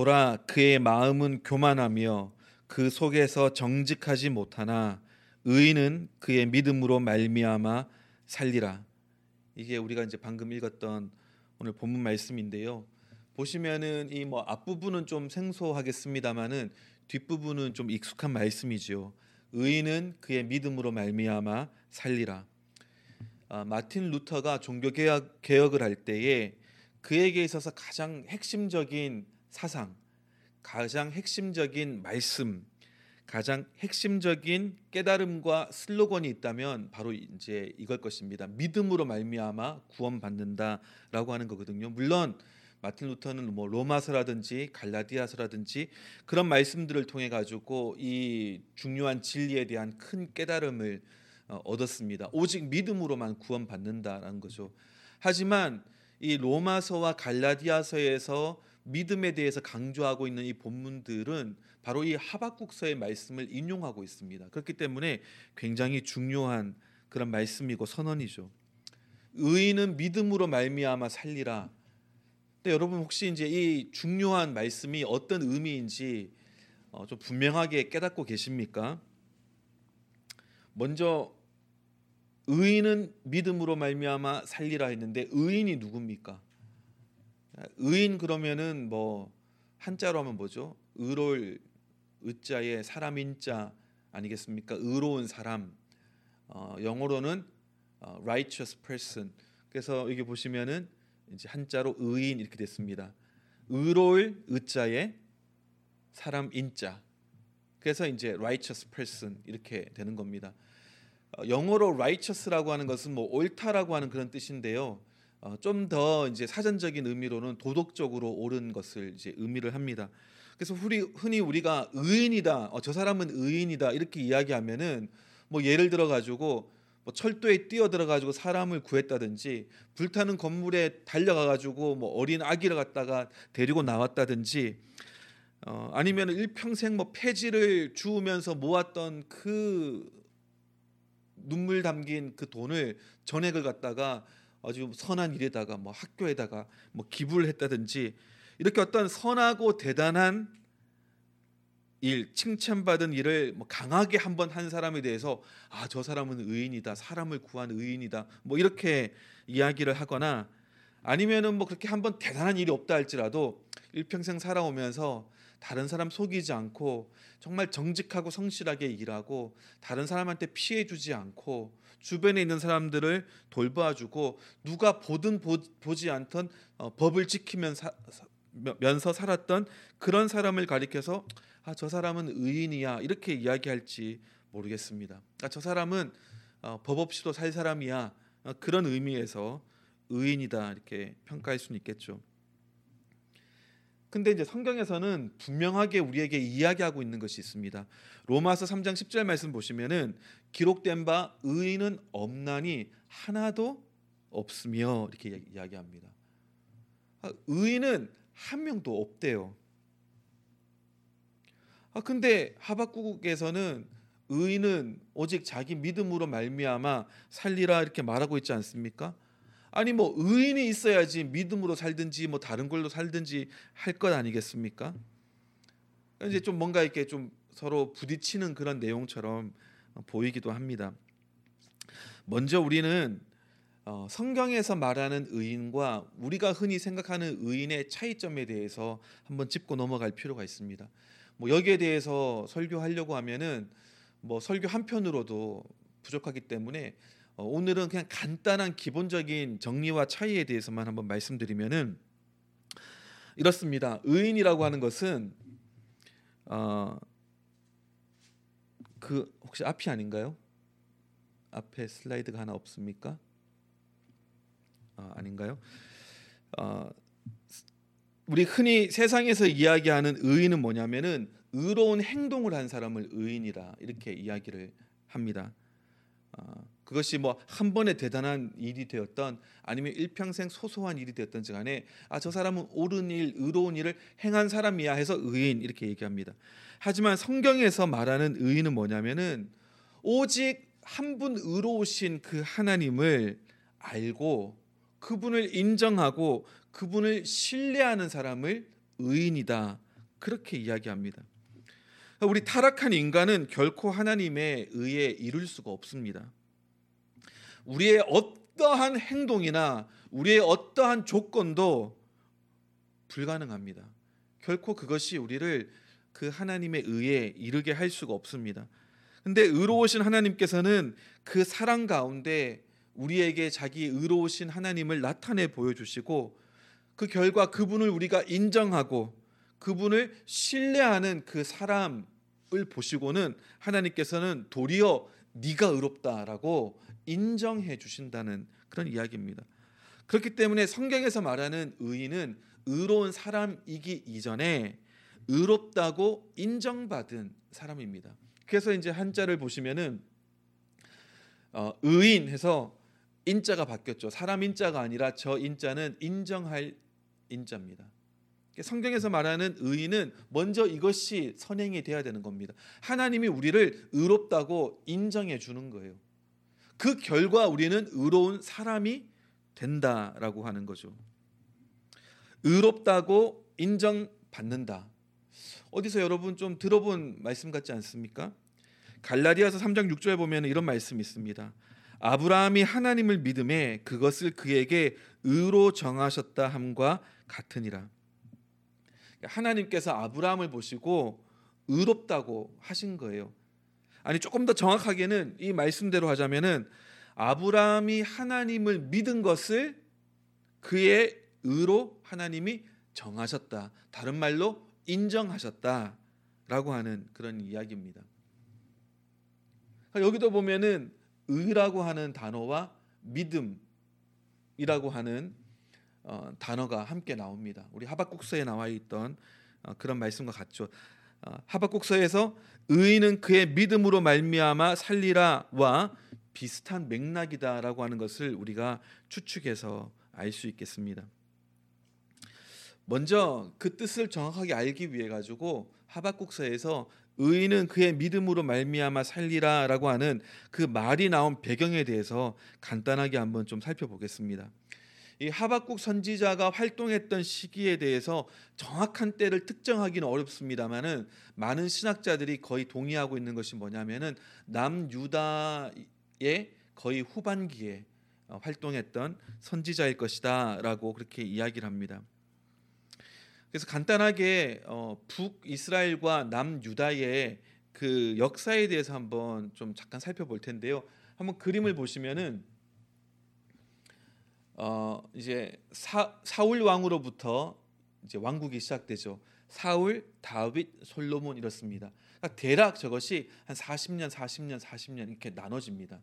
보라 그의 마음은 교만하며 그 속에서 정직하지 못하나 의인은 그의 믿음으로 말미암아 살리라. 이게 우리가 이제 방금 읽었던 오늘 본문 말씀인데요. 보시면은 이 뭐 앞부분은 좀 생소하겠습니다만은 뒷부분은 좀 익숙한 말씀이지요. 의인은 그의 믿음으로 말미암아 살리라. 아, 마틴 루터가 종교 개혁, 개혁을 할 때에 그에게 있어서 가장 핵심적인 사상, 가장 핵심적인 말씀, 가장 핵심적인 깨달음과 슬로건이 있다면 바로 이제 이걸 것입니다. 믿음으로 말미암아 구원받는다라고 하는 거거든요. 물론 마틴 루터는 뭐 로마서라든지 갈라디아서라든지 그런 말씀들을 통해 가지고 이 중요한 진리에 대한 큰 깨달음을 어, 얻었습니다. 오직 믿음으로만 구원받는다라는 거죠. 하지만 이 로마서와 갈라디아서에서 믿음에 대해서 강조하고 있는 이 본문들은 바로 이 하박국서의 말씀을 인용하고 있습니다. 그렇기 때문에 굉장히 중요한 그런 말씀이고 선언이죠. 의인은 믿음으로 말미암아 살리라. 근데 여러분 혹시 이제 이 중요한 말씀이 어떤 의미인지 어, 좀 분명하게 깨닫고 계십니까? 먼저 의인은 믿음으로 말미암아 살리라 했는데 의인이 누굽니까? 의인 그러면은 뭐 한자로 하면 뭐죠? 의로울 의자에 사람인자 아니겠습니까? 의로운 사람. 어, 영어로는 어, righteous person. 그래서 여기 보시면은 이제 한자로 의인 이렇게 됐습니다. 의로울 의자에 사람 인자. 그래서 이제 righteous person 이렇게 되는 겁니다. 어, 영어로 righteous라고 하는 것은 뭐 옳다라고 하는 그런 뜻인데요. 어, 좀 더 이제 사전적인 의미로는 도덕적으로 옳은 것을 이제 의미를 합니다. 그래서 흔히 우리가 의인이다, 어, 저 사람은 의인이다 이렇게 이야기하면은 뭐 예를 들어 가지고 뭐 철도에 뛰어들어 가지고 사람을 구했다든지 불타는 건물에 달려가 가지고 뭐 어린 아기를 갖다가 데리고 나왔다든지 어, 아니면 일평생 뭐 폐지를 주우면서 모았던 그 눈물 담긴 그 돈을 전액을 갖다가 아주 선한 일에다가 뭐 학교에다가 뭐 기부를 했다든지 이렇게 어떤 선하고 대단한 일, 칭찬받은 일을 뭐 강하게 한 번 한 사람에 대해서 아, 저 사람은 의인이다. 사람을 구한 의인이다. 뭐 이렇게 이야기를 하거나 아니면은 뭐 그렇게 한 번 대단한 일이 없다 할지라도 일평생 살아오면서 다른 사람 속이지 않고 정말 정직하고 성실하게 일하고 다른 사람한테 피해 주지 않고 주변에 있는 사람들을 돌봐주고 누가 보든 보, 지 않던 어, 법을 지키면서 살았던 그런 사람을 가리켜서 아, 저 사람은 의인이야 이렇게 이야기할지 모르겠습니다. 아, 저 사람은 어, 법 없이도 살 사람이야 어, 그런 의미에서 의인이다 이렇게 평가할 수는 있겠죠. 근데 이제 성경에서는 분명하게 우리에게 이야기하고 있는 것이 있습니다. 로마서 3장 10절 말씀 보시면은 기록된 바 의인은 없나니 하나도 없으며 이렇게 이야기합니다. 아, 의인은 한 명도 없대요. 아 근데 하박국에서는 의인은 오직 자기 믿음으로 말미암아 살리라 이렇게 말하고 있지 않습니까? 아니 뭐 의인이 있어야지 믿음으로 살든지 뭐 다른 걸로 살든지 할 것 아니겠습니까? 이제 좀 뭔가 이렇게 좀 서로 부딪히는 그런 내용처럼 보이기도 합니다. 먼저 우리는 어, 성경에서 말하는 의인과 우리가 흔히 생각하는 의인의 차이점에 대해서 한번 짚고 넘어갈 필요가 있습니다. 뭐 여기에 대해서 설교하려고 하면은 뭐 설교 한 편으로도 부족하기 때문에 어, 오늘은 그냥 간단한 기본적인 정리와 차이에 대해서만 한번 말씀드리면은 이렇습니다. 의인이라고 하는 것은 어, 그 혹시 앞이 아닌가요? 앞에 슬라이드가 하나 없습니까? 아, 아닌가요? 어, 우리 흔히 세상에서 이야기하는 의인은 뭐냐면은 의로운 행동을 한 사람을 의인이라 이렇게 이야기를 합니다. 어, 그것이 뭐 한 번의 대단한 일이 되었던 아니면 일평생 소소한 일이 되었던지 간에 아 저 사람은 옳은 일, 의로운 일을 행한 사람이야 해서 의인 이렇게 얘기합니다. 하지만 성경에서 말하는 의인은 뭐냐면은 오직 한 분 의로우신 그 하나님을 알고 그분을 인정하고 그분을 신뢰하는 사람을 의인이다 그렇게 이야기합니다. 우리 타락한 인간은 결코 하나님의 의에 이룰 수가 없습니다. 우리의 어떠한 행동이나 우리의 어떠한 조건도 불가능합니다. 결코 그것이 우리를 그 하나님의 의에 이르게 할 수가 없습니다. 근데 의로우신 하나님께서는 그 사랑 가운데 우리에게 자기 의로우신 하나님을 나타내 보여주시고 그 결과 그분을 우리가 인정하고 그분을 신뢰하는 그 사람을 보시고는 하나님께서는 도리어 네가 의롭다라고 인정해 주신다는 그런 이야기입니다. 그렇기 때문에 성경에서 말하는 의인은 의로운 사람이기 이전에 의롭다고 인정받은 사람입니다. 그래서 이제 한자를 보시면은 어, 의인 해서 인자가 바뀌었죠. 사람 인자가 아니라 저 인자는 인정할 인자입니다. 성경에서 말하는 의인은 먼저 이것이 선행이 돼야 되는 겁니다. 하나님이 우리를 의롭다고 인정해 주는 거예요. 그 결과 우리는 의로운 사람이 된다라고 하는 거죠. 의롭다고 인정받는다. 어디서 여러분 좀 들어본 말씀 같지 않습니까? 갈라디아서 3장 6절에 보면 이런 말씀이 있습니다. 아브라함이 하나님을 믿음에 그것을 그에게 의로 정하셨다 함과 같으니라. 하나님께서 아브라함을 보시고 의롭다고 하신 거예요. 아니 조금 더 정확하게는 이 말씀대로 하자면은 아브라함이 하나님을 믿은 것을 그의 의로 하나님이 정하셨다. 다른 말로 인정하셨다라고 하는 그런 이야기입니다. 여기도 보면은 의라고 하는 단어와 믿음이라고 하는 어, 단어가 함께 나옵니다. 우리 하박국서에 나와 있던 어, 그런 말씀과 같죠. 어, 하박국서에서 의인은 그의 믿음으로 말미암아 살리라와 비슷한 맥락이다라고 하는 것을 우리가 추측해서 알 수 있겠습니다. 먼저 그 뜻을 정확하게 알기 위해 가지고 하박국서에서 의인은 그의 믿음으로 말미암아 살리라라고 하는 그 말이 나온 배경에 대해서 간단하게 한번 좀 살펴보겠습니다. 이 하박국 선지자가 활동했던 시기에 대해서 정확한 때를 특정하기는 어렵습니다만은 많은 신학자들이 거의 동의하고 있는 것이 뭐냐면은 남유다의 거의 후반기에 활동했던 선지자일 것이다라고 그렇게 이야기를 합니다. 그래서 간단하게 어, 북 이스라엘과 남 유다의 그 역사에 대해서 한번 좀 잠깐 살펴볼 텐데요. 한번 그림을 보시면은 어, 이제 사, 사울 왕으로부터 이제 왕국이 시작되죠. 사울, 다윗, 솔로몬 이렇습니다. 그러니까 대략 저것이 한 40년, 40년, 40년 이렇게 나눠집니다.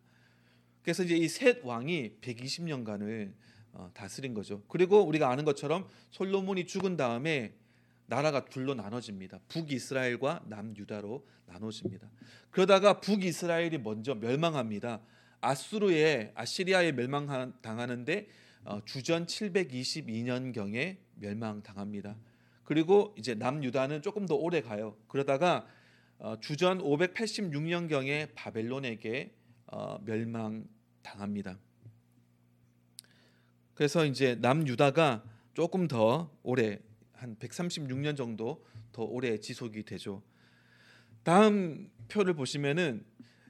그래서 이제 이 셋 왕이 120년간을 어, 다스린 거죠. 그리고 우리가 아는 것처럼 솔로몬이 죽은 다음에 나라가 둘로 나눠집니다. 북이스라엘과 남유다로 나눠집니다. 그러다가 북이스라엘이 먼저 멸망합니다. 아수르의 아시리아에 멸망당하는데 어, 주전 722년 경에 멸망당합니다. 그리고 이제 남유다는 조금 더 오래 가요. 그러다가 어, 주전 586년 경에 바벨론에게 멸망당합니다. 그래서 이제 남유다가 조금 더 오래 한 136년 정도 더 오래 지속이 되죠. 다음 표를 보시면은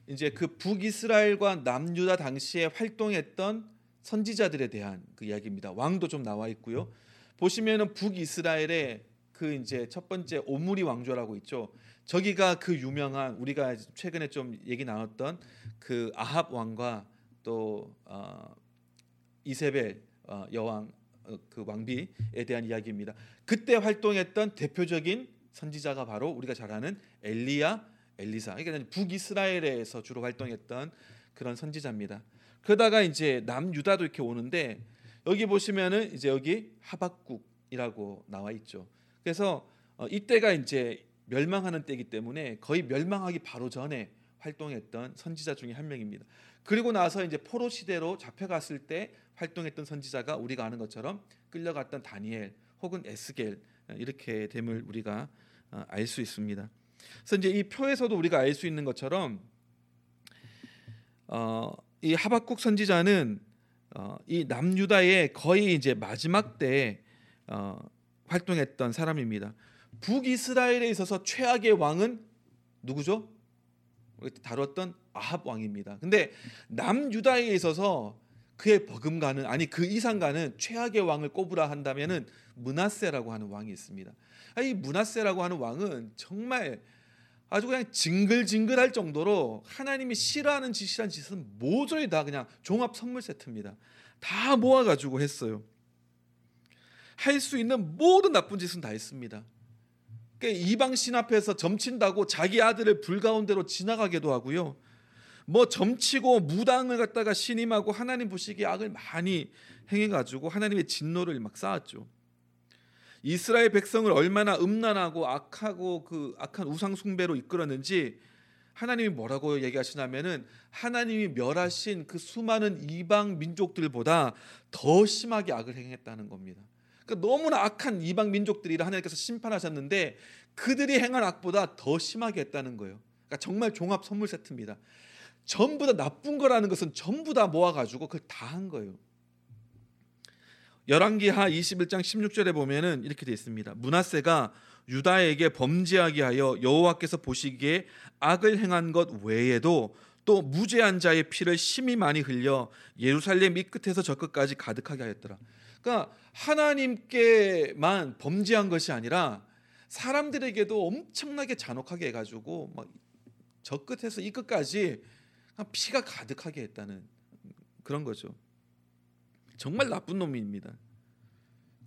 이제 그 북이스라엘과 남유다 당시에 활동했던 선지자들에 대한 그 이야기입니다. 왕도 좀 나와 있고요. 보시면은 북이스라엘의 그 이제 첫 번째 오므리 왕조라고 있죠. 저기가 그 유명한 우리가 최근에 좀 얘기 나눴던 그 아합 왕과 또 어, 이세벨 어, 여왕 어, 그 왕비에 대한 이야기입니다. 그때 활동했던 대표적인 선지자가 바로 우리가 잘 아는 엘리야, 엘리사. 그러니까 북이스라엘에서 주로 활동했던 그런 선지자입니다. 그러다가 이제 남유다도 이렇게 오는데 여기 보시면은 이제 여기 하박국이라고 나와 있죠. 그래서 어, 이때가 이제 멸망하는 때이기 때문에 거의 멸망하기 바로 전에 활동했던 선지자 중에 한 명입니다. 그리고 나서 이제 포로 시대로 잡혀갔을 때 활동했던 선지자가 우리가 아는 것처럼 끌려갔던 다니엘 혹은 에스겔 이렇게 됨을 우리가 어, 알수 있습니다. 그래서 이제 이 표에서도 우리가 알 수 있는 것처럼 어, 이 하박국 선지자는 어, 이 남유다의 거의 이제 마지막 때 어, 활동했던 사람입니다. 북이스라엘에 있어서 최악의 왕은 누구죠? 다뤘던 아합 왕입니다. 근데 남유다에 있어서 그의 버금가는 아니 그 이상가는 최악의 왕을 꼽으라 한다면은 문하세라고 하는 왕이 있습니다. 아, 이 문하세라고 하는 왕은 정말 아주 그냥 징글징글할 정도로 하나님이 싫어하는 짓이란 짓은 모조리 다 그냥 종합 선물 세트입니다. 다 모아가지고 했어요. 할 수 있는 모든 나쁜 짓은 다 했습니다. 그러니까 이방 신 앞에서 점친다고 자기 아들을 불 가운데로 지나가게도 하고요. 뭐 점치고 무당을 갖다가 신임하고 하나님 보시기에 악을 많이 행해가지고 하나님의 진노를 막 쌓았죠. 이스라엘 백성을 얼마나 음란하고 악하고 그 악한 우상 숭배로 이끌었는지 하나님이 뭐라고 얘기하시냐면은 하나님이 멸하신 그 수많은 이방 민족들보다 더 심하게 악을 행했다는 겁니다. 그러니까 너무나 악한 이방 민족들이라 하나님께서 심판하셨는데 그들이 행한 악보다 더 심하게 했다는 거예요. 그러니까 정말 종합 선물 세트입니다. 전부 다 나쁜 거라는 것은 전부 다 모아가지고 그걸 다 한 거예요. 열왕기하 21장 16절에 보면은 이렇게 되어 있습니다. 문하세가 유다에게 범죄하게 하여 여호와께서 보시기에 악을 행한 것 외에도 또 무죄한 자의 피를 심히 많이 흘려 예루살렘 이 끝에서 저 끝까지 가득하게 하였더라. 그러니까 하나님께만 범죄한 것이 아니라 사람들에게도 엄청나게 잔혹하게 해가지고 저 끝에서 이 끝까지 피가 가득하게 했다는 그런 거죠. 정말 나쁜 놈입니다.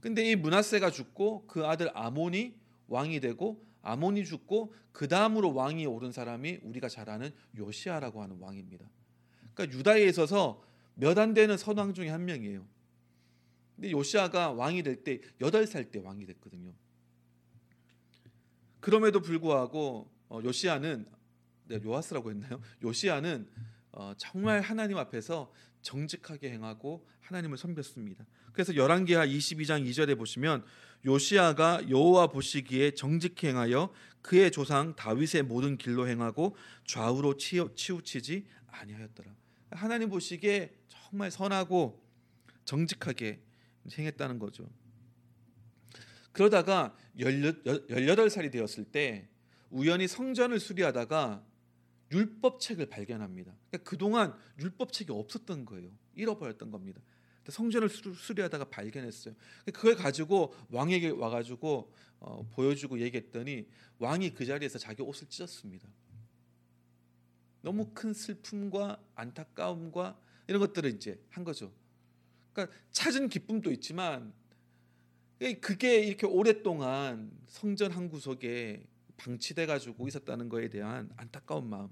근데 이 문하세가 죽고 그 아들 아몬이 왕이 되고 아몬이 죽고 그 다음으로 왕이 오른 사람이 우리가 잘 아는 요시아라고 하는 왕입니다. 그러니까 유다에 있어서 몇 안 되는 선왕 중에 한 명이에요. 근데 요시아가 왕이 될 때 여덟 살 때 왕이 됐거든요. 그럼에도 불구하고 어, 요시아는 네, 요아스라고 했나요? 요시아는 어, 정말 하나님 앞에서 정직하게 행하고 하나님을 섬겼습니다. 그래서 열왕기하 22장 2절에 보시면 요시아가 여호와 보시기에 정직히 행하여 그의 조상 다윗의 모든 길로 행하고 좌우로 치우치지 아니하였더라. 하나님 보시기에 정말 선하고 정직하게 행했다는 거죠. 그러다가 18살이 되었을 때 우연히 성전을 수리하다가 율법책을 발견합니다. 그러니까 그동안 율법책이 없었던 거예요. 잃어버렸던 겁니다. 성전을 수리하다가 발견했어요. 그걸 가지고 왕에게 와가지고 어, 보여주고 얘기했더니 왕이 그 자리에서 자기 옷을 찢었습니다. 너무 큰 슬픔과 안타까움과 이런 것들을 이제 한 거죠. 그러니까 찾은 기쁨도 있지만 그게 이렇게 오랫동안 성전 한 구석에 방치돼 가지고 있었다는 거에 대한 안타까운 마음.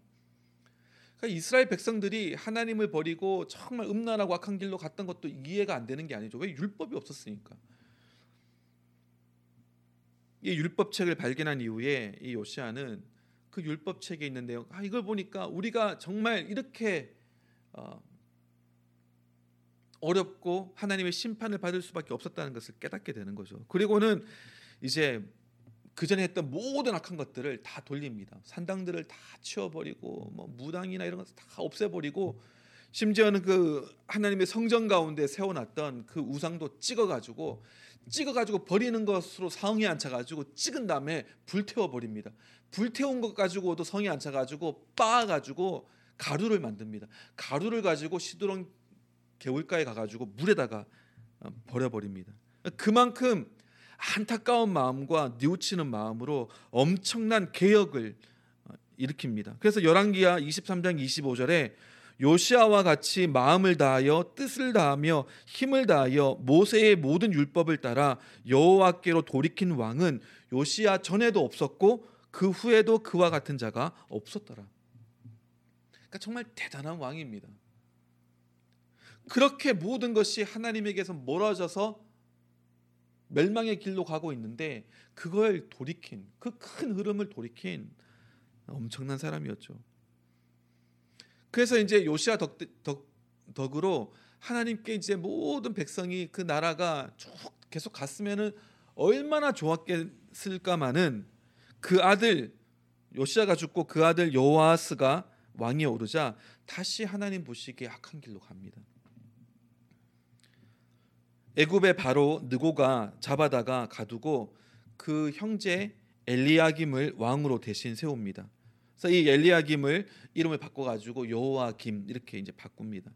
그러니까 이스라엘 백성들이 하나님을 버리고 정말 음란하고 악한 길로 갔던 것도 이해가 안 되는 게 아니죠. 왜 율법이 없었으니까. 이 율법책을 발견한 이후에 이 요시아는 그 율법책에 있는 내용, 아 이걸 보니까 우리가 정말 이렇게 어, 어렵고 하나님의 심판을 받을 수밖에 없었다는 것을 깨닫게 되는 거죠. 그리고는 이제 그 전에 했던 모든 악한 것들을 다 돌립니다. 산당들을 다 치워버리고 뭐 무당이나 이런 것다 없애버리고 심지어는 그 하나님의 성전 가운데 세워놨던 그 우상도 찍어가지고 찍어가지고 버리는 것으로 안 차가지고 찍은 다음에 불태워 버립니다. 불태운 것 가지고도 성이 안 차가지고 빻아가지고 가루를 만듭니다. 가루를 가지고 시드론 개울가에 가가지고 물에다가 어, 버려버립니다. 그만큼 안타까운 마음과 뉘우치는 마음으로 엄청난 개혁을 어, 일으킵니다. 그래서 열왕기하 23장 25절에 요시아와 같이 마음을 다하여 뜻을 다하며 힘을 다하여 모세의 모든 율법을 따라 여호와께로 돌이킨 왕은 요시아 전에도 없었고 그 후에도 그와 같은 자가 없었더라. 그러니까 정말 대단한 왕입니다. 그렇게 모든 것이 하나님에게서 멀어져서 멸망의 길로 가고 있는데 그걸 돌이킨 그 큰 흐름을 돌이킨 엄청난 사람이었죠. 그래서 이제 요시아 덕, 덕, 덕으로 하나님께 이제 모든 백성이 그 나라가 쭉 계속 갔으면은 얼마나 좋았겠을까마는 그 아들 요시아가 죽고 그 아들 요아스가 왕이 오르자 다시 하나님 보시기에 악한 길로 갑니다. 애굽의 바로 느고가 잡아다가 가두고 그 형제 엘리야김을 왕으로 대신 세웁니다. 그래서 이 엘리야김을 이름을 바꿔 가지고 여호와김 이렇게 이제 바꿉니다.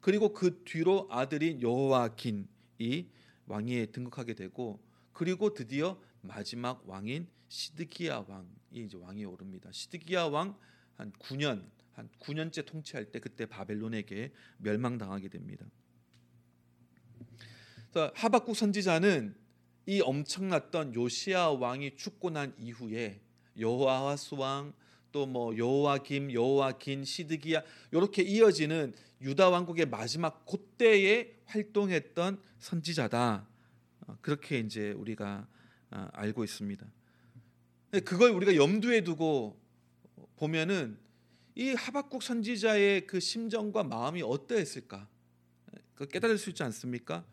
그리고 그 뒤로 아들인 여호와긴이 왕위에 등극하게 되고 그리고 드디어 마지막 왕인 시드기야 왕이 이제 왕위에 오릅니다. 시드기야 왕 한 9년 한 9년째 통치할 때 그때 바벨론에게 멸망당하게 됩니다. 하박국 선지자는 이 엄청났던 요시아 왕이 죽고 난 이후에 여호아스 왕, 또 뭐 여호와김, 여호와긴, 시드기야 이렇게 이어지는 유다 왕국의 마지막 그때에 활동했던 선지자다. 어, 그렇게 이제 우리가 어, 알고 있습니다. 그걸 우리가 염두에 두고 보면은 이 하박국 선지자의 그 심정과 마음이 어떠했을까? 그 깨달을 수 있지 않습니까?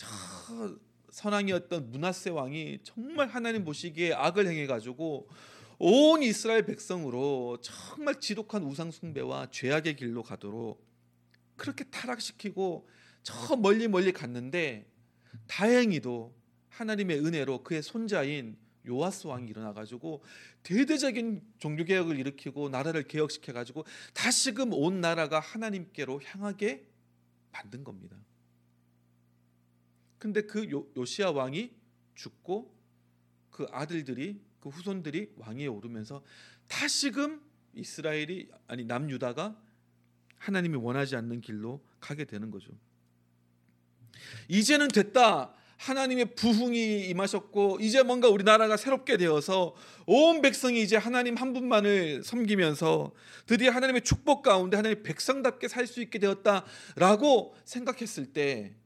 저 선왕이었던 문하세 왕이 정말 하나님 보시기에 악을 행해 가지고 온 이스라엘 백성으로 정말 지독한 우상 숭배와 죄악의 길로 가도록 그렇게 타락시키고 저 멀리 멀리 갔는데 다행히도 하나님의 은혜로 그의 손자인 요아스 왕이 일어나 가지고 대대적인 종교 개혁을 일으키고 나라를 개혁시켜 가지고 다시금 온 나라가 하나님께로 향하게 만든 겁니다. 근데 그 요, 요시아 왕이 죽고 그 아들들이 그 후손들이 왕위에 오르면서 다시금 이스라엘이 아니 남유다가 하나님이 원하지 않는 길로 가게 되는 거죠. 이제는 됐다. 하나님의 부흥이 임하셨고 이제 뭔가 우리나라가 새롭게 되어서 온 백성이 이제 하나님 한 분만을 섬기면서 드디어 하나님의 축복 가운데 하나님의 백성답게 살 수 있게 되었다라고 생각했을 때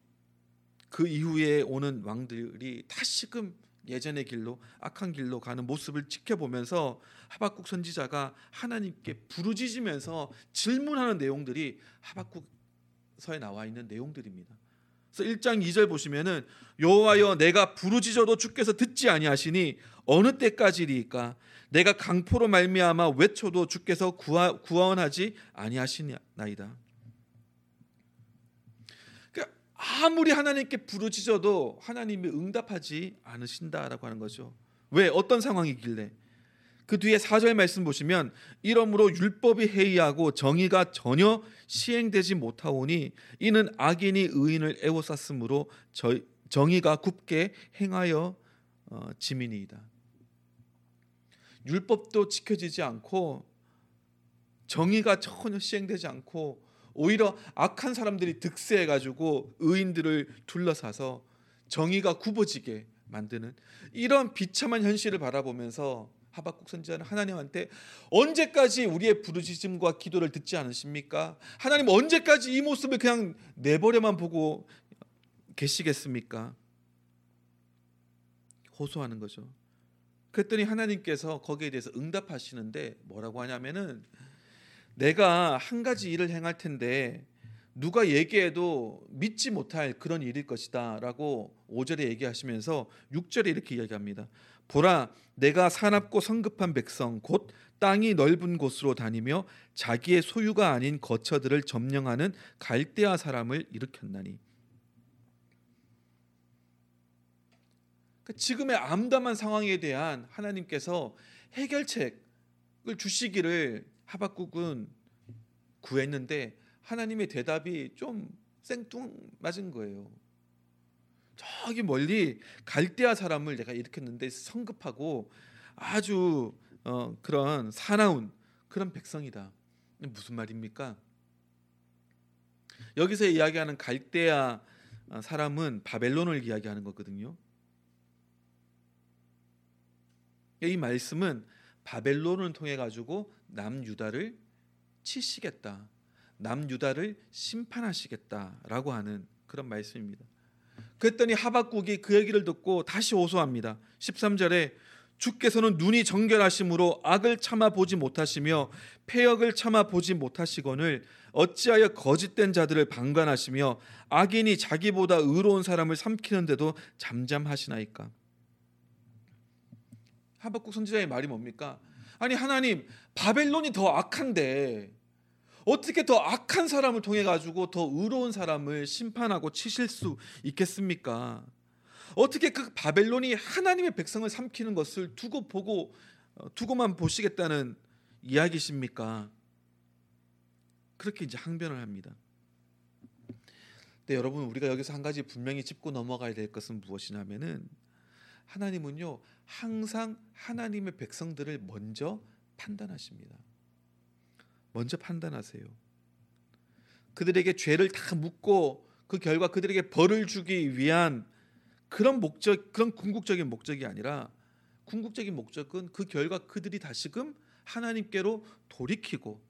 그 이후에 오는 왕들이 다시금 예전의 길로 악한 길로 가는 모습을 지켜보면서 하박국 선지자가 하나님께 부르짖으면서 질문하는 내용들이 하박국서에 나와 있는 내용들입니다. 그래서 1장 2절 보시면은 여호와여 내가 부르짖어도 주께서 듣지 아니하시니 어느 때까지리까 내가 강포로 말미암아 외쳐도 주께서 구하, 구원하지 아니하시나이다. 그러니까 아무리 하나님께 부르짖어도 하나님이 응답하지 않으신다라고 하는 거죠. 왜 어떤 상황이길래 그 뒤에 4절 말씀 보시면 이러므로 율법이 해이하고 정의가 전혀 시행되지 못하오니 이는 악인이 의인을 애워쌌으므로 정의가 굽게 행하여 어, 지민이이다. 율법도 지켜지지 않고 정의가 전혀 시행되지 않고 오히려 악한 사람들이 득세해 가지고 의인들을 둘러싸서 정의가 굽어지게 만드는 이런 비참한 현실을 바라보면서 하박국 선지자는 하나님한테 언제까지 우리의 부르짖음과 기도를 듣지 않으십니까? 하나님 언제까지 이 모습을 그냥 내버려만 보고 계시겠습니까? 호소하는 거죠. 그랬더니 하나님께서 거기에 대해서 응답하시는데 뭐라고 하냐면은 내가 한 가지 일을 행할 텐데 누가 얘기해도 믿지 못할 그런 일일 것이다라고 5절에 얘기하시면서 6절에 이렇게 이야기합니다. 보라 내가 사납고 성급한 백성 곧 땅이 넓은 곳으로 다니며 자기의 소유가 아닌 거처들을 점령하는 갈대아 사람을 일으켰나니 그러니까 지금의 암담한 상황에 대한 하나님께서 해결책을 주시기를 하박국은 구했는데 하나님의 대답이 좀 생뚱맞은 거예요. 저기 멀리 갈대아 사람을 내가 일으켰는데 성급하고 아주 어, 그런 사나운 그런 백성이다. 무슨 말입니까? 여기서 이야기하는 갈대아 사람은 바벨론을 이야기하는 거거든요. 이 말씀은 바벨론을 통해 가지고 남유다를 치시겠다. 남유다를 심판하시겠다라고 하는 그런 말씀입니다. 그랬더니 하박국이 그 얘기를 듣고 다시 호소합니다. 13절에 주께서는 눈이 정결하심으로 악을 참아 보지 못하시며 폐역을 참아 보지 못하시거늘 어찌하여 거짓된 자들을 방관하시며 악인이 자기보다 의로운 사람을 삼키는데도 잠잠하시나이까? 하박국 선지자의 말이 뭡니까? 아니 하나님 바벨론이 더 악한데 어떻게 더 악한 사람을 통해 가지고 더 의로운 사람을 심판하고 치실 수 있겠습니까? 어떻게 그 바벨론이 하나님의 백성을 삼키는 것을 두고 보고 어, 두고만 보시겠다는 이야기십니까? 그렇게 이제 항변을 합니다. 근데 여러분 우리가 여기서 한 가지 분명히 짚고 넘어가야 될 것은 무엇이냐면은 하나님은요 항상 하나님의 백성들을 먼저 판단하십니다. 먼저 판단하세요. 그들에게 죄를 다 묻고 그 결과 그들에게 벌을 주기 위한 그런 목적 그런 궁극적인 목적이 아니라 궁극적인 목적은 그 결과 그들이 다시금 하나님께로 돌이키고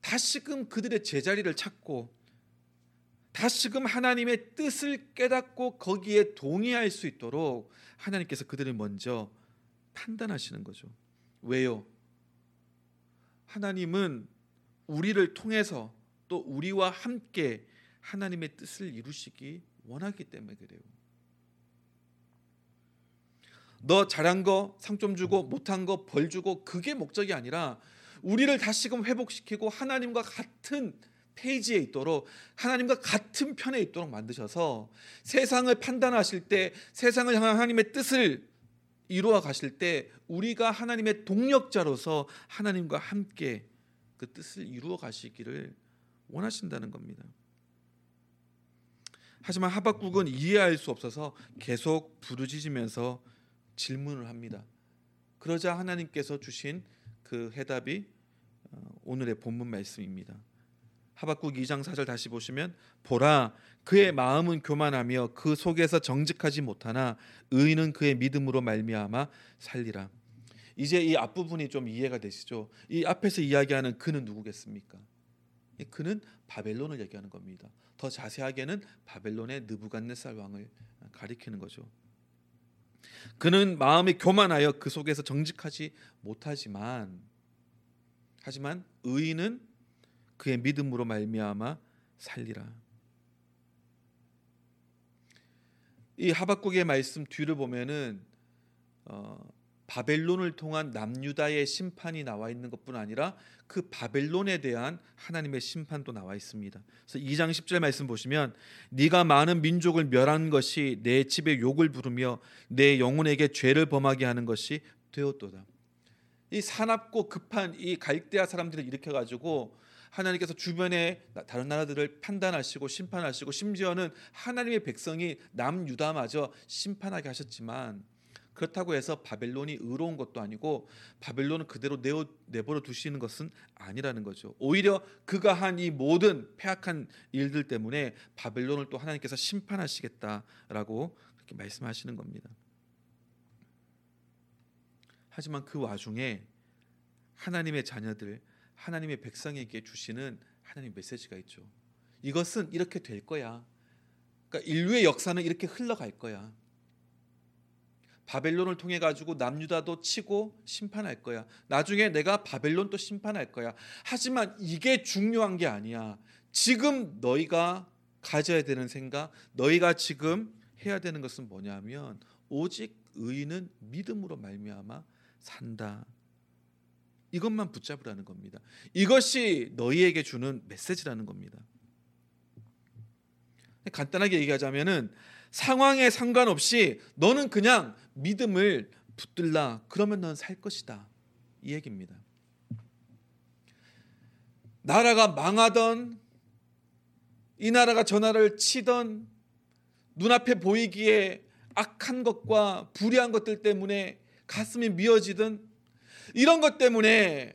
다시금 그들의 제자리를 찾고 다시금 하나님의 뜻을 깨닫고 거기에 동의할 수 있도록 하나님께서 그들을 먼저 판단하시는 거죠. 왜요? 하나님은 우리를 통해서 또 우리와 함께 하나님의 뜻을 이루시기 원하기 때문에 그래요. 너 잘한 거상좀 주고 못한 거 벌 주고 그게 목적이 아니라 우리를 다시금 회복시키고 하나님과 같은 페이지에 있도록 하나님과 같은 편에 있도록 만드셔서 세상을 판단하실 때 세상을 향한 하나님의 뜻을 이루어 가실 때 우리가 하나님의 동력자로서 하나님과 함께 그 뜻을 이루어 가시기를 원하신다는 겁니다. 하지만 하박국은 이해할 수 없어서 계속 부르짖으면서 질문을 합니다. 그러자 하나님께서 주신 그 해답이 어, 오늘의 본문 말씀입니다. 하박국 2장 4절 다시 보시면 보라 그의 마음은 교만하며 그 속에서 정직하지 못하나 의인은 그의 믿음으로 말미암아 살리라. 이제 이 앞부분이 좀 이해가 되시죠? 이 앞에서 이야기하는 그는 누구겠습니까? 그는 바벨론을 얘기하는 겁니다. 더 자세하게는 바벨론의 느부갓네살 왕을 가리키는 거죠. 그는 마음이 교만하여 그 속에서 정직하지 못하지만 하지만 의인은 그의 믿음으로 말미암아 살리라. 이 하박국의 말씀 뒤를 보면은 어, 바벨론을 통한 남유다의 심판이 나와 있는 것뿐 아니라 그 바벨론에 대한 하나님의 심판도 나와 있습니다. 그래서 2장 10절 말씀 보시면 네가 많은 민족을 멸한 것이 내 집에 욕을 부르며 내 영혼에게 죄를 범하게 하는 것이 되었도다. 이 사납고 급한 이 갈대아 사람들을 일으켜 가지고 하나님께서 주변의 다른 나라들을 판단하시고 심판하시고 심지어는 하나님의 백성이 남유다마저 심판하게 하셨지만 그렇다고 해서 바벨론이 의로운 것도 아니고 바벨론은 그대로 내어, 내버려 두시는 것은 아니라는 거죠. 오히려 그가 한 이 모든 폐악한 일들 때문에 바벨론을 또 하나님께서 심판하시겠다라고 그렇게 말씀하시는 겁니다. 하지만 그 와중에 하나님의 자녀들 하나님의 백성에게 주시는 하나님 메시지가 있죠. 이것은 이렇게 될 거야. 그러니까 인류의 역사는 이렇게 흘러갈 거야. 바벨론을 통해 가지고 남유다도 치고 심판할 거야. 나중에 내가 바벨론 또 심판할 거야. 하지만 이게 중요한 게 아니야. 지금 너희가 가져야 되는 생각, 너희가 지금 해야 되는 것은 뭐냐면 오직 의인은 믿음으로 말미암아 산다. 이것만 붙잡으라는 겁니다. 이것이 너희에게 주는 메시지라는 겁니다. 간단하게 얘기하자면은 상황에 상관없이 너는 그냥 믿음을 붙들라. 그러면 넌 살 것이다. 이 얘기입니다. 나라가 망하던 이 나라가 저 나라를 치던 눈앞에 보이기에 악한 것과 불의한 것들 때문에 가슴이 미어지던 이런 것 때문에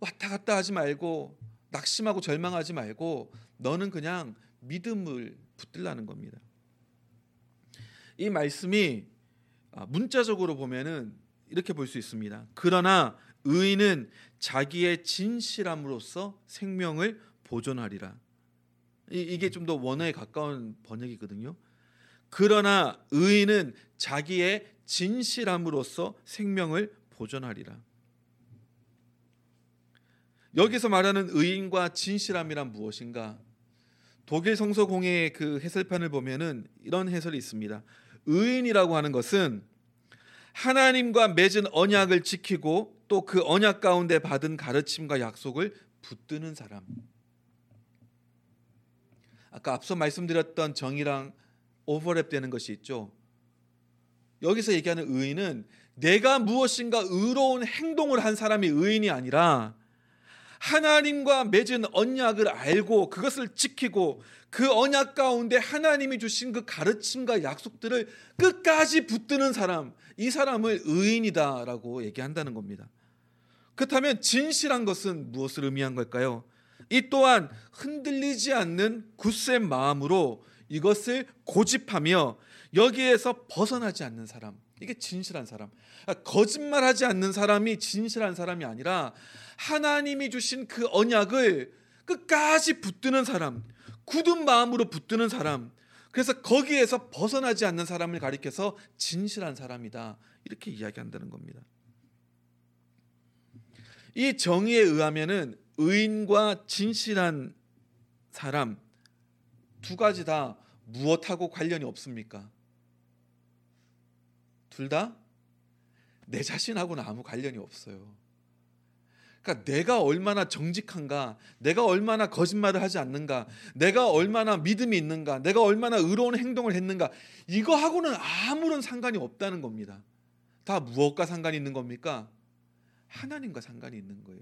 왔다 갔다 하지 말고 낙심하고 절망하지 말고 너는 그냥 믿음을 붙들라는 겁니다. 이 말씀이 아, 문자적으로 보면은 이렇게 볼 수 있습니다. 그러나 의인은 자기의 진실함으로써 생명을 보존하리라. 이게 좀 더 원어에 가까운 번역이거든요. 그러나 의인은 자기의 진실함으로써 생명을 보존하리라. 여기서 말하는 의인과 진실함이란 무엇인가? 독일 성서 공회의 그 해설판을 보면은 이런 해설이 있습니다. 의인이라고 하는 것은 하나님과 맺은 언약을 지키고 또 그 언약 가운데 받은 가르침과 약속을 붙드는 사람. 아까 앞서 말씀드렸던 정의랑 오버랩되는 것이 있죠. 여기서 얘기하는 의인은 내가 무엇인가 의로운 행동을 한 사람이 의인이 아니라 하나님과 맺은 언약을 알고 그것을 지키고 그 언약 가운데 하나님이 주신 그 가르침과 약속들을 끝까지 붙드는 사람, 이 사람을 의인이다라고 얘기한다는 겁니다. 그렇다면 진실한 것은 무엇을 의미한 걸까요? 이 또한 흔들리지 않는 굳센 마음으로 이것을 고집하며 여기에서 벗어나지 않는 사람. 이게 진실한 사람. 아, 거짓말하지 않는 사람이 진실한 사람이 아니라 하나님이 주신 그 언약을 끝까지 붙드는 사람, 굳은 마음으로 붙드는 사람. 그래서 거기에서 벗어나지 않는 사람을 가리켜서 진실한 사람이다. 이렇게 이야기한다는 겁니다. 이 정의에 의하면은 의인과 진실한 사람 두 가지 다 무엇하고 관련이 없습니까? 둘 다 내 자신하고는 아무 관련이 없어요. 그러니까 내가 얼마나 정직한가, 내가 얼마나 거짓말을 하지 않는가, 내가 얼마나 믿음이 있는가, 내가 얼마나 의로운 행동을 했는가, 이거하고는 아무런 상관이 없다는 겁니다. 다 무엇과 상관이 있는 겁니까? 하나님과 상관이 있는 거예요.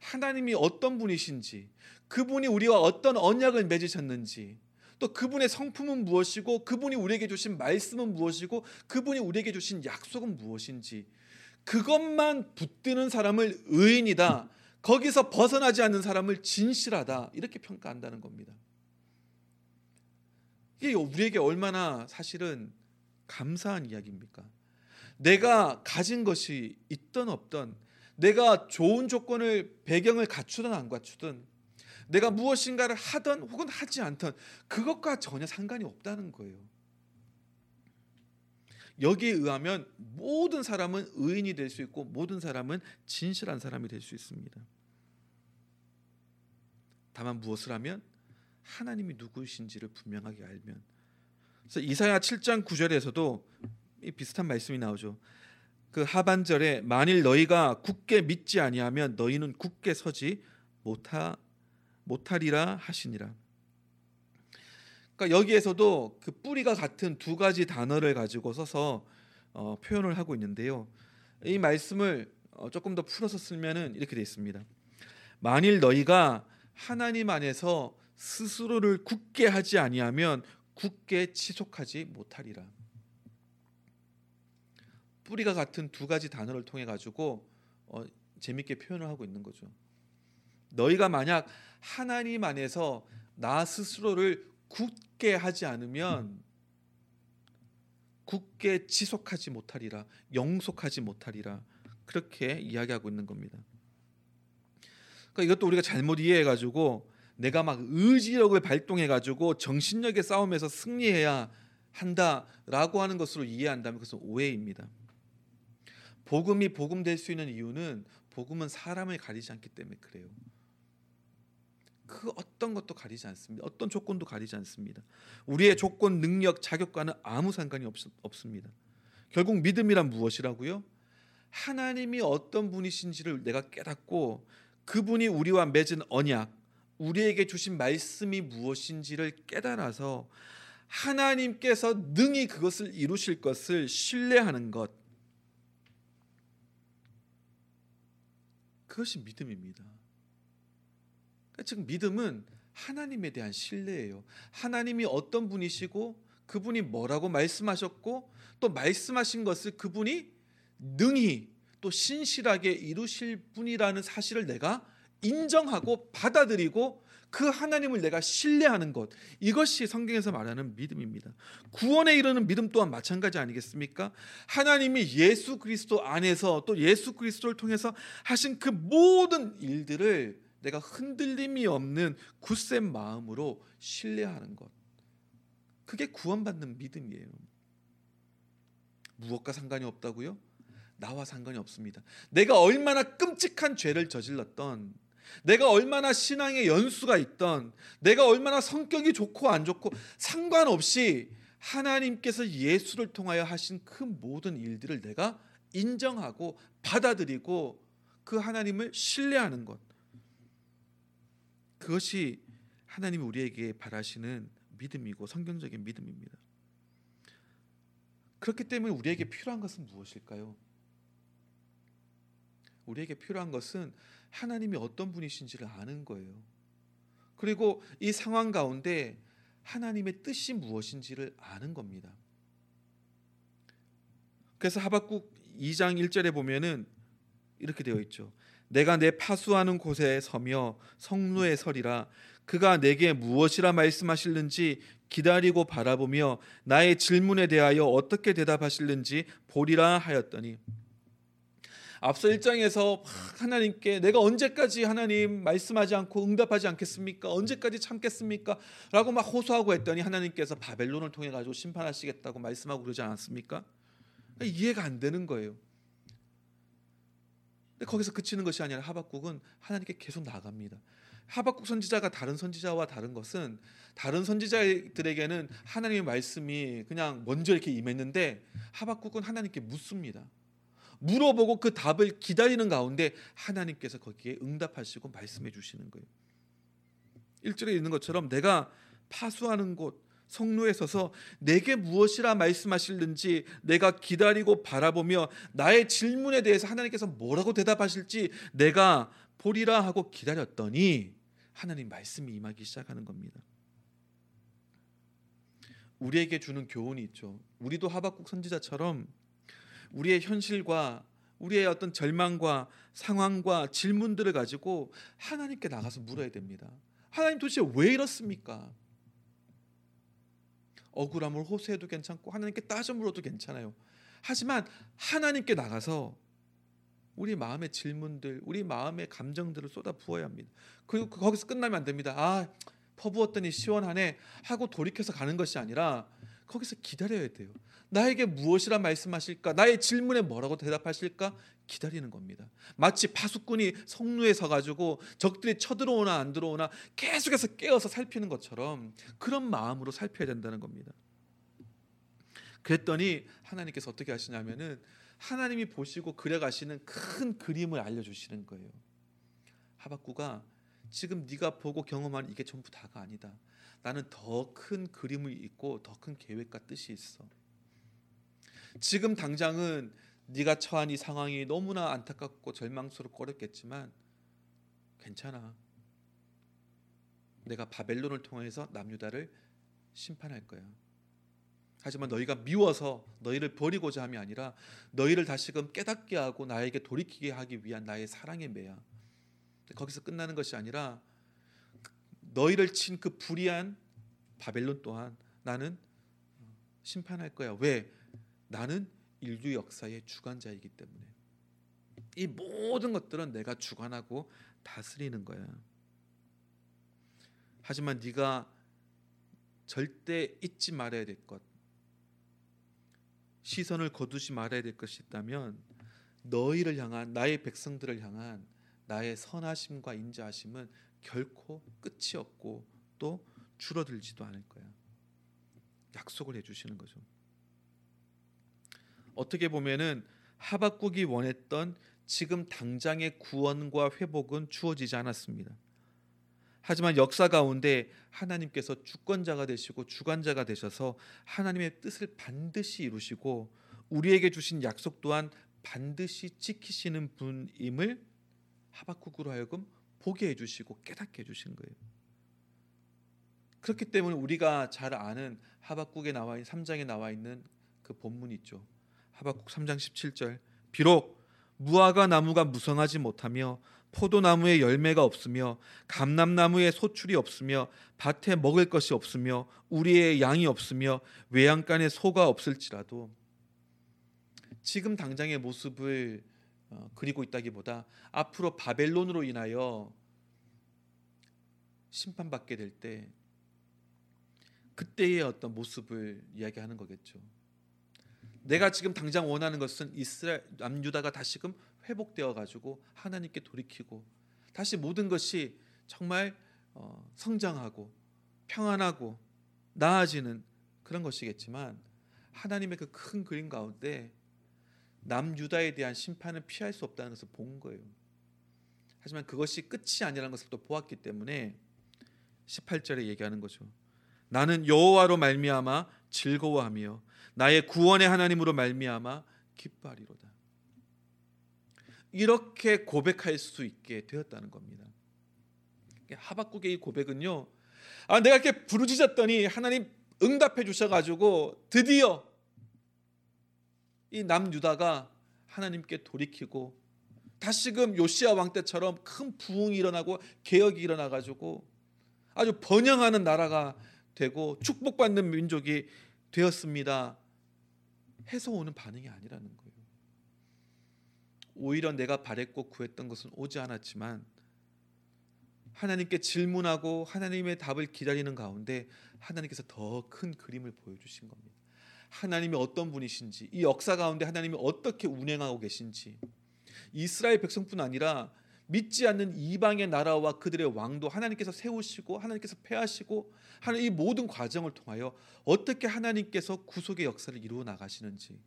하나님이 어떤 분이신지, 그분이 우리와 어떤 언약을 맺으셨는지, 또 그분의 성품은 무엇이고, 그분이 우리에게 주신 말씀은 무엇이고, 그분이 우리에게 주신 약속은 무엇인지, 그것만 붙드는 사람을 의인이다. 거기서 벗어나지 않는 사람을 진실하다. 이렇게 평가한다는 겁니다. 이게 우리에게 얼마나 사실은 감사한 이야기입니까? 내가 가진 것이 있던 없던 내가 좋은 조건을 배경을 갖추든 안 갖추든 내가 무엇인가를 하든 혹은 하지 않든 그것과 전혀 상관이 없다는 거예요. 여기에 의하면 모든 사람은 의인이 될 수 있고 모든 사람은 진실한 사람이 될 수 있습니다. 다만 무엇을 하면 하나님이 누구신지를 분명하게 알면 그래서 이사야 7장 9절에서도 비슷한 말씀이 나오죠. 그 하반절에 만일 너희가 굳게 믿지 아니하면 너희는 굳게 서지 못하 못하리라 하시니라. 그러니까 여기에서도 그 뿌리가 같은 두 가지 단어를 가지고 서서 어, 표현을 하고 있는데요. 이 말씀을 어, 조금 더 풀어서 쓰면은 이렇게 되어 있습니다. 만일 너희가 하나님 안에서 스스로를 굳게 하지 아니하면 굳게 지속하지 못하리라. 뿌리가 같은 두 가지 단어를 통해 가지고 어, 재밌게 표현을 하고 있는 거죠. 너희가 만약 하나님 안에서 나 스스로를 굳게 하지 않으면 굳게 지속하지 못하리라, 영속하지 못하리라 그렇게 이야기하고 있는 겁니다. 그러니까 이것도 우리가 잘못 이해해 가지고 내가 막 의지력을 발동해 가지고 정신력의 싸움에서 승리해야 한다라고 하는 것으로 이해한다면 그것은 오해입니다. 복음이 복음 될 수 있는 이유는 복음은 사람을 가리지 않기 때문에 그래요. 그 어떤 것도 가리지 않습니다. 어떤 조건도 가리지 않습니다. 우리의 조건, 능력, 자격과는 아무 상관이 없, 없습니다. 결국 믿음이란 무엇이라고요? 하나님이 어떤 분이신지를 내가 깨닫고 그분이 우리와 맺은 언약, 우리에게 주신 말씀이 무엇인지를 깨달아서 하나님께서 능히 그것을 이루실 것을 신뢰하는 것. 그것이 믿음입니다. 즉 믿음은 하나님에 대한 신뢰예요. 하나님이 어떤 분이시고 그분이 뭐라고 말씀하셨고 또 말씀하신 것을 그분이 능히 또 신실하게 이루실 분이라는 사실을 내가 인정하고 받아들이고 그 하나님을 내가 신뢰하는 것 이것이 성경에서 말하는 믿음입니다. 구원에 이르는 믿음 또한 마찬가지 아니겠습니까? 하나님이 예수 그리스도 안에서 또 예수 그리스도를 통해서 하신 그 모든 일들을 내가 흔들림이 없는 굳센 마음으로 신뢰하는 것. 그게 구원받는 믿음이에요. 무엇과 상관이 없다고요? 나와 상관이 없습니다. 내가 얼마나 끔찍한 죄를 저질렀던 내가 얼마나 신앙의 연수가 있던 내가 얼마나 성격이 좋고 안 좋고 상관없이 하나님께서 예수를 통하여 하신 그 모든 일들을 내가 인정하고 받아들이고 그 하나님을 신뢰하는 것. 그것이 하나님이 우리에게 바라시는 믿음이고 성경적인 믿음입니다. 그렇기 때문에 우리에게 필요한 것은 무엇일까요? 우리에게 필요한 것은 하나님이 어떤 분이신지를 아는 거예요. 그리고 이 상황 가운데 하나님의 뜻이 무엇인지를 아는 겁니다. 그래서 하박국 2장 1절에 보면은 이렇게 되어 있죠. 내가 내 파수하는 곳에 서며 성루에 서리라 그가 내게 무엇이라 말씀하실는지 기다리고 바라보며 나의 질문에 대하여 어떻게 대답하실는지 보리라 하였더니 앞서 1장에서 하나님께 내가 언제까지 하나님 말씀하지 않고 응답하지 않겠습니까? 언제까지 참겠습니까? 라고 막 호소하고 했더니 하나님께서 바벨론을 통해 가지고 심판하시겠다고 말씀하고 그러지 않았습니까? 이해가 안 되는 거예요. 근데 거기서 그치는 것이 아니라 하박국은 하나님께 계속 나갑니다. 하박국 선지자가 다른 선지자와 다른 것은 다른 선지자들에게는 하나님의 말씀이 그냥 먼저 이렇게 임했는데 하박국은 하나님께 묻습니다. 물어보고 그 답을 기다리는 가운데 하나님께서 거기에 응답하시고 말씀해 주시는 거예요. 1절에 있는 것처럼 내가 파수하는 곳 성로에 서서 내게 무엇이라 말씀하실는지 내가 기다리고 바라보며 나의 질문에 대해서 하나님께서 뭐라고 대답하실지 내가 보리라 하고 기다렸더니 하나님 말씀이 임하기 시작하는 겁니다. 우리에게 주는 교훈이 있죠. 우리도 하박국 선지자처럼 우리의 현실과 우리의 어떤 절망과 상황과 질문들을 가지고 하나님께 나가서 물어야 됩니다. 하나님 도대체 왜 이렇습니까? 억울함을 호소해도 괜찮고 하나님께 따져 물어도 괜찮아요. 하지만 하나님께 나가서 우리 마음의 질문들, 우리 마음의 감정들을 쏟아 부어야 합니다. 그리고 거기서 끝나면 안 됩니다. 아, 퍼부었더니 시원하네 하고 돌이켜서 가는 것이 아니라 거기서 기다려야 돼요. 나에게 무엇이라 말씀하실까? 나의 질문에 뭐라고 대답하실까? 기다리는 겁니다. 마치 파수꾼이 성루에 서 가지고 적들이 쳐들어오나 안 들어오나 계속해서 깨어서 살피는 것처럼 그런 마음으로 살펴야 된다는 겁니다. 그랬더니 하나님께서 어떻게 하시냐면은 하나님이 보시고 그려 가시는 큰 그림을 알려 주시는 거예요. 하박구가 지금 네가 보고 경험한 이게 전부 다가 아니다. 나는 더 큰 그림을 있고 더 큰 계획과 뜻이 있어. 지금 당장은 네가 처한 이 상황이 너무나 안타깝고 절망스럽고 어렵겠지만 괜찮아. 내가 바벨론을 통해서 남유다를 심판할 거야. 하지만 너희가 미워서 너희를 버리고자 함이 아니라 너희를 다시금 깨닫게 하고 나에게 돌이키게 하기 위한 나의 사랑의 매야. 거기서 끝나는 것이 아니라 너희를 친 그 불의한 바벨론 또한 나는 심판할 거야. 왜? 나는 인류 역사의 주관자이기 때문에 이 모든 것들은 내가 주관하고 다스리는 거야. 하지만 네가 절대 잊지 말아야 될 것, 시선을 거두지 말아야 될 것이 있다면 너희를 향한 나의 백성들을 향한 나의 선하심과 인자하심은 결코 끝이 없고 또 줄어들지도 않을 거야. 약속을 해주시는 거죠. 어떻게 보면은 하박국이 원했던 지금 당장의 구원과 회복은 주어지지 않았습니다. 하지만 역사 가운데 하나님께서 주권자가 되시고 주관자가 되셔서 하나님의 뜻을 반드시 이루시고 우리에게 주신 약속 또한 반드시 지키시는 분임을 하박국으로 하여금 보게 해주시고 깨닫게 해주신 거예요. 그렇기 때문에 우리가 잘 아는 하박국에 나와 있는 3장에 나와 있는 그 본문 있죠. 하박국 3장 17절 비록 무화과 나무가 무성하지 못하며 포도나무에 열매가 없으며 감람나무에 소출이 없으며 밭에 먹을 것이 없으며 우리의 양이 없으며 외양간에 소가 없을지라도 지금 당장의 모습을 어, 그리고 있다기보다 앞으로 바벨론으로 인하여 심판받게 될 때 그때의 어떤 모습을 이야기하는 거겠죠. 내가 지금 당장 원하는 것은 이스라엘 남유다가 다시금 회복되어 가지고 하나님께 돌이키고 다시 모든 것이 정말 어, 성장하고 평안하고 나아지는 그런 것이겠지만 하나님의 그 큰 그림 가운데 남유다에 대한 심판은 피할 수 없다는 것을 본 거예요. 하지만 그것이 끝이 아니라는 것을 또 보았기 때문에 18절에 얘기하는 거죠. 나는 여호와로 말미암아 즐거워하며 나의 구원의 하나님으로 말미암아 기뻐하리로다. 이렇게 고백할 수 있게 되었다는 겁니다. 하박국의 이 고백은요. 아 내가 이렇게 부르짖었더니 하나님 응답해 주셔 가지고 드디어 이 남유다가 하나님께 돌이키고 다시금 요시아 왕 때처럼 큰 부흥이 일어나고 개혁이 일어나 가지고 아주 번영하는 나라가 되고 축복받는 민족이 되었습니다. 해서 오는 반응이 아니라는 거예요. 오히려 내가 바랬고 구했던 것은 오지 않았지만 하나님께 질문하고 하나님의 답을 기다리는 가운데 하나님께서 더 큰 그림을 보여주신 겁니다. 하나님이 어떤 분이신지 이 역사 가운데 하나님이 어떻게 운행하고 계신지 이스라엘 백성뿐 아니라 믿지 않는 이방의 나라와 그들의 왕도 하나님께서 세우시고 하나님께서 패하시고 하는 이 모든 과정을 통하여 어떻게 하나님께서 구속의 역사를 이루어 나가시는지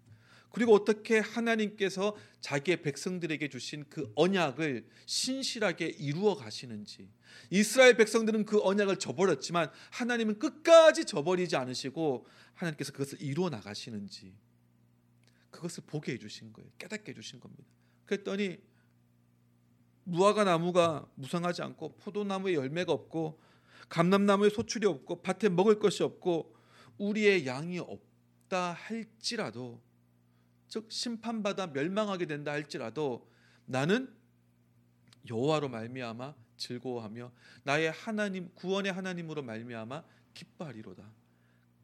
그리고 어떻게 하나님께서 자기의 백성들에게 주신 그 언약을 신실하게 이루어 가시는지 이스라엘 백성들은 그 언약을 저버렸지만 하나님은 끝까지 저버리지 않으시고 하나님께서 그것을 이루어 나가시는지 그것을 보게 해 주신 거예요. 깨닫게 해 주신 겁니다. 그랬더니 무화과 나무가 무성하지 않고 포도나무에 열매가 없고 감람나무에 소출이 없고 밭에 먹을 것이 없고 우리의 양이 없다 할지라도 즉 심판받아 멸망하게 된다 할지라도 나는 여호와로 말미암아 즐거워하며 나의 하나님 구원의 하나님으로 말미암아 기뻐하리로다.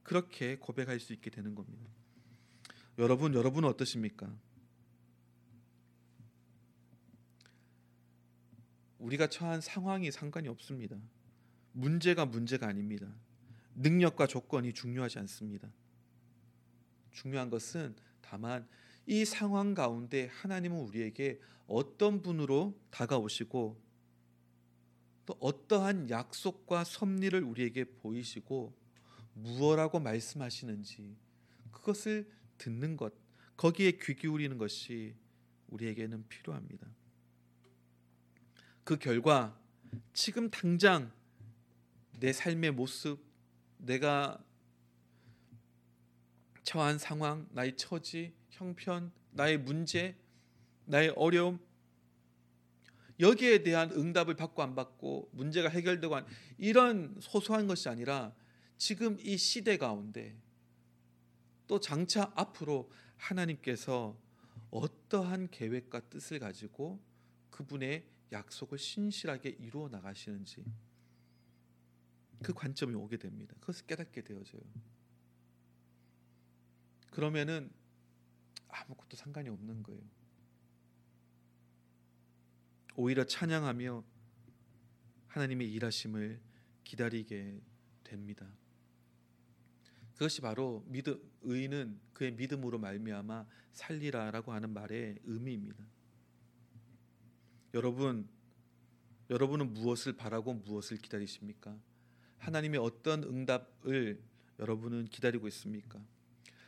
그렇게 고백할 수 있게 되는 겁니다. 여러분 여러분은 어떠십니까? 우리가 처한 상황이 상관이 없습니다. 문제가 문제가 아닙니다. 능력과 조건이 중요하지 않습니다. 중요한 것은 다만 이 상황 가운데 하나님은 우리에게 어떤 분으로 다가오시고 또 어떠한 약속과 섭리를 우리에게 보이시고 무엇라고 말씀하시는지 그것을 듣는 것 거기에 귀 기울이는 것이 우리에게는 필요합니다. 그 결과 지금 당장 내 삶의 모습 내가 처한 상황, 나의 처지, 형편, 나의 문제, 나의 어려움 여기에 대한 응답을 받고 안 받고 문제가 해결되고 안 이런 소소한 것이 아니라 지금 이 시대 가운데 또 장차 앞으로 하나님께서 어떠한 계획과 뜻을 가지고 그분의 약속을 신실하게 이루어 나가시는지 그 관점이 오게 됩니다. 그것을 깨닫게 되어져요. 그러면은 아무것도 상관이 없는 거예요. 오히려 찬양하며 하나님의 일하심을 기다리게 됩니다. 그것이 바로 믿음 의인은 그의 믿음으로 말미암아 살리라라고 하는 말의 의미입니다. 여러분 여러분은 무엇을 바라고 무엇을 기다리십니까? 하나님의 어떤 응답을 여러분은 기다리고 있습니까?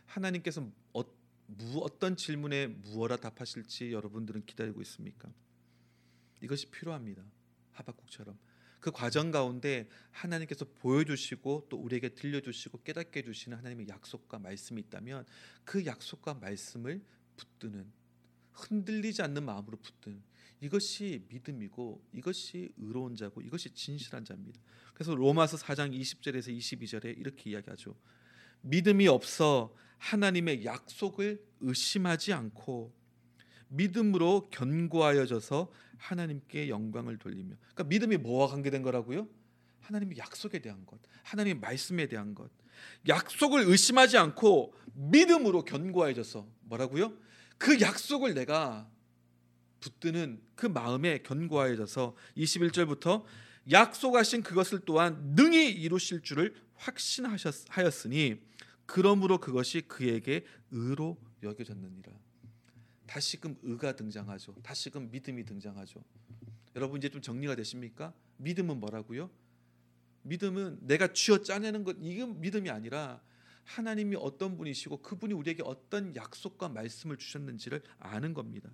하나님께서 어, 무, 어떤 질문에 무엇라 답하실지 여러분들은 기다리고 있습니까? 이것이 필요합니다. 하박국처럼 그 과정 가운데 하나님께서 보여주시고 또 우리에게 들려주시고 깨닫게 해주시는 하나님의 약속과 말씀이 있다면 그 약속과 말씀을 붙드는 흔들리지 않는 마음으로 붙드는 이것이 믿음이고 이것이 의로운 자고 이것이 진실한 자입니다. 그래서 로마서 4장 20절에서 22절에 이렇게 이야기하죠. 믿음이 없어 하나님의 약속을 의심하지 않고 믿음으로 견고하여져서 하나님께 영광을 돌리며 그러니까 믿음이 뭐와 관계된 거라고요? 하나님의 약속에 대한 것, 하나님의 말씀에 대한 것. 약속을 의심하지 않고 믿음으로 견고해져서 뭐라고요? 그 약속을 내가 붙드는 그 마음에 견고해져서 21절부터 약속하신 그것을 또한 능히 이루실 줄을 확신하였으니 그러므로 그것이 그에게 의로 여겨졌느니라. 다시금 의가 등장하죠. 다시금 믿음이 등장하죠. 여러분 이제 좀 정리가 되십니까? 믿음은 뭐라고요? 믿음은 내가 쥐어 짜내는 것 이게 믿음이 아니라 하나님이 어떤 분이시고 그분이 우리에게 어떤 약속과 말씀을 주셨는지를 아는 겁니다.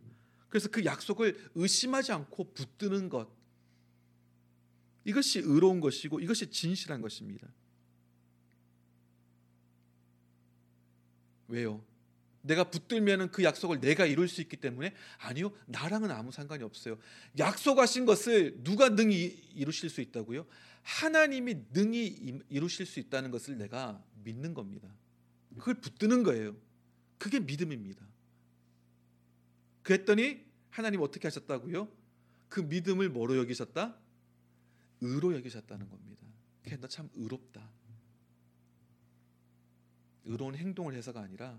그래서 그 약속을 의심하지 않고 붙드는 것. 이것이 의로운 것이고 이것이 진실한 것입니다. 왜요? 내가 붙들면은 그 약속을 내가 이룰 수 있기 때문에 아니요 나랑은 아무 상관이 없어요. 약속하신 것을 누가 능히 이루실 수 있다고요? 하나님이 능히 이루실 수 있다는 것을 내가 믿는 겁니다. 그걸 붙드는 거예요. 그게 믿음입니다. 그랬더니 하나님 어떻게 하셨다고요? 그 믿음을 뭐로 여기셨다? 의로 여기셨다는 겁니다. 그게 너참 의롭다. 의로운 행동을 해서가 아니라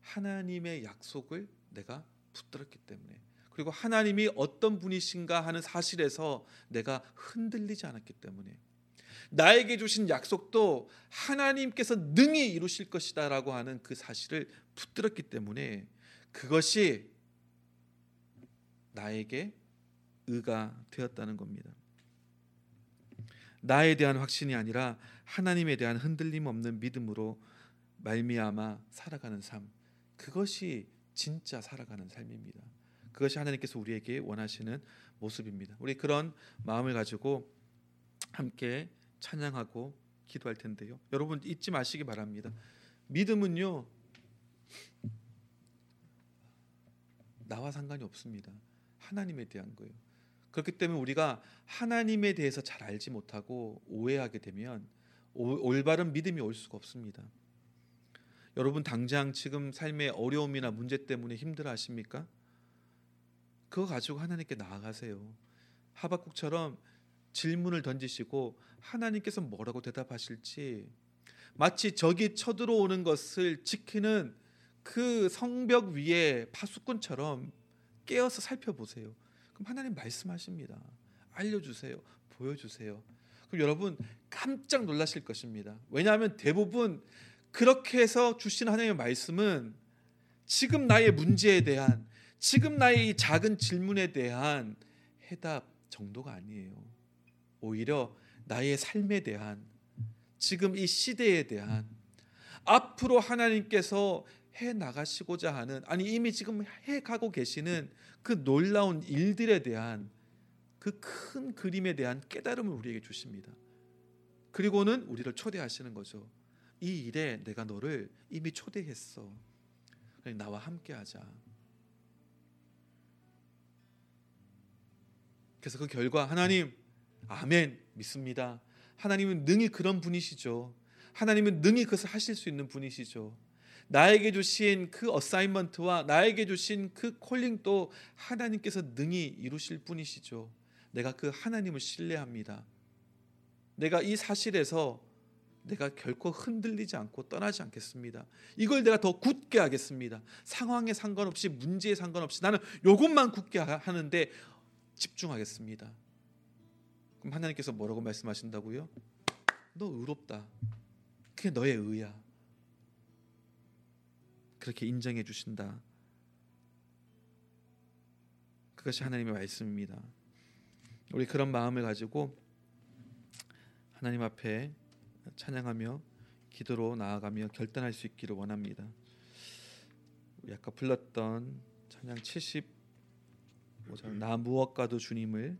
하나님의 약속을 내가 붙들었기 때문에 그리고 하나님이 어떤 분이신가 하는 사실에서 내가 흔들리지 않았기 때문에 나에게 주신 약속도 하나님께서 능히 이루실 것이다라고 하는 그 사실을 붙들었기 때문에 그것이 나에게 의가 되었다는 겁니다. 나에 대한 확신이 아니라 하나님에 대한 흔들림 없는 믿음으로 말미암아 살아가는 삶. 그것이 진짜 살아가는 삶입니다. 그것이 하나님께서 우리에게 원하시는 모습입니다. 우리 그런 마음을 가지고 함께 찬양하고 기도할 텐데요. 여러분 잊지 마시기 바랍니다. 믿음은요 나와 상관이 없습니다. 하나님에 대한 거예요. 그렇기 때문에 우리가 하나님에 대해서 잘 알지 못하고 오해하게 되면 올바른 믿음이 올 수가 없습니다. 여러분 당장 지금 삶의 어려움이나 문제 때문에 힘들어 하십니까? 그거 가지고 하나님께 나아가세요. 하박국처럼 질문을 던지시고 하나님께서 뭐라고 대답하실지 마치 적이 쳐들어오는 것을 지키는 그 성벽 위에 파수꾼처럼 깨어서 살펴보세요. 그럼 하나님 말씀하십니다. 알려주세요. 보여주세요. 그럼 여러분 깜짝 놀라실 것입니다. 왜냐하면 대부분 그렇게 해서 주신 하나님의 말씀은 지금 나의 문제에 대한 지금 나의 작은 질문에 대한 해답 정도가 아니에요. 오히려 나의 삶에 대한 지금 이 시대에 대한 앞으로 하나님께서 해 나가시고자 하는 아니 이미 지금 해 가고 계시는 그 놀라운 일들에 대한 그 큰 그림에 대한 깨달음을 우리에게 주십니다. 그리고는 우리를 초대하시는 거죠. 이 일에 내가 너를 이미 초대했어. 나와 함께 하자. 그래서 그 결과 하나님 아멘 믿습니다. 하나님은 능히 그런 분이시죠. 하나님은 능히 그것을 하실 수 있는 분이시죠. 나에게 주신 그 어사인먼트와 나에게 주신 그 콜링도 하나님께서 능히 이루실 분이시죠. 내가 그 하나님을 신뢰합니다. 내가 이 사실에서 내가 결코 흔들리지 않고 떠나지 않겠습니다. 이걸 내가 더 굳게 하겠습니다. 상황에 상관없이 문제에 상관없이 나는 이것만 굳게 하는데 집중하겠습니다. 그럼 하나님께서 뭐라고 말씀하신다고요? 너 의롭다. 그게 너의 의야. 그렇게 인정해 주신다. 그것이 하나님의 말씀입니다. 우리 그런 마음을 가지고 하나님 앞에 찬양하며 기도로 나아가며 결단할 수 있기를 원합니다. 우리 불렀던 찬양 70 나 무엇과도 주님을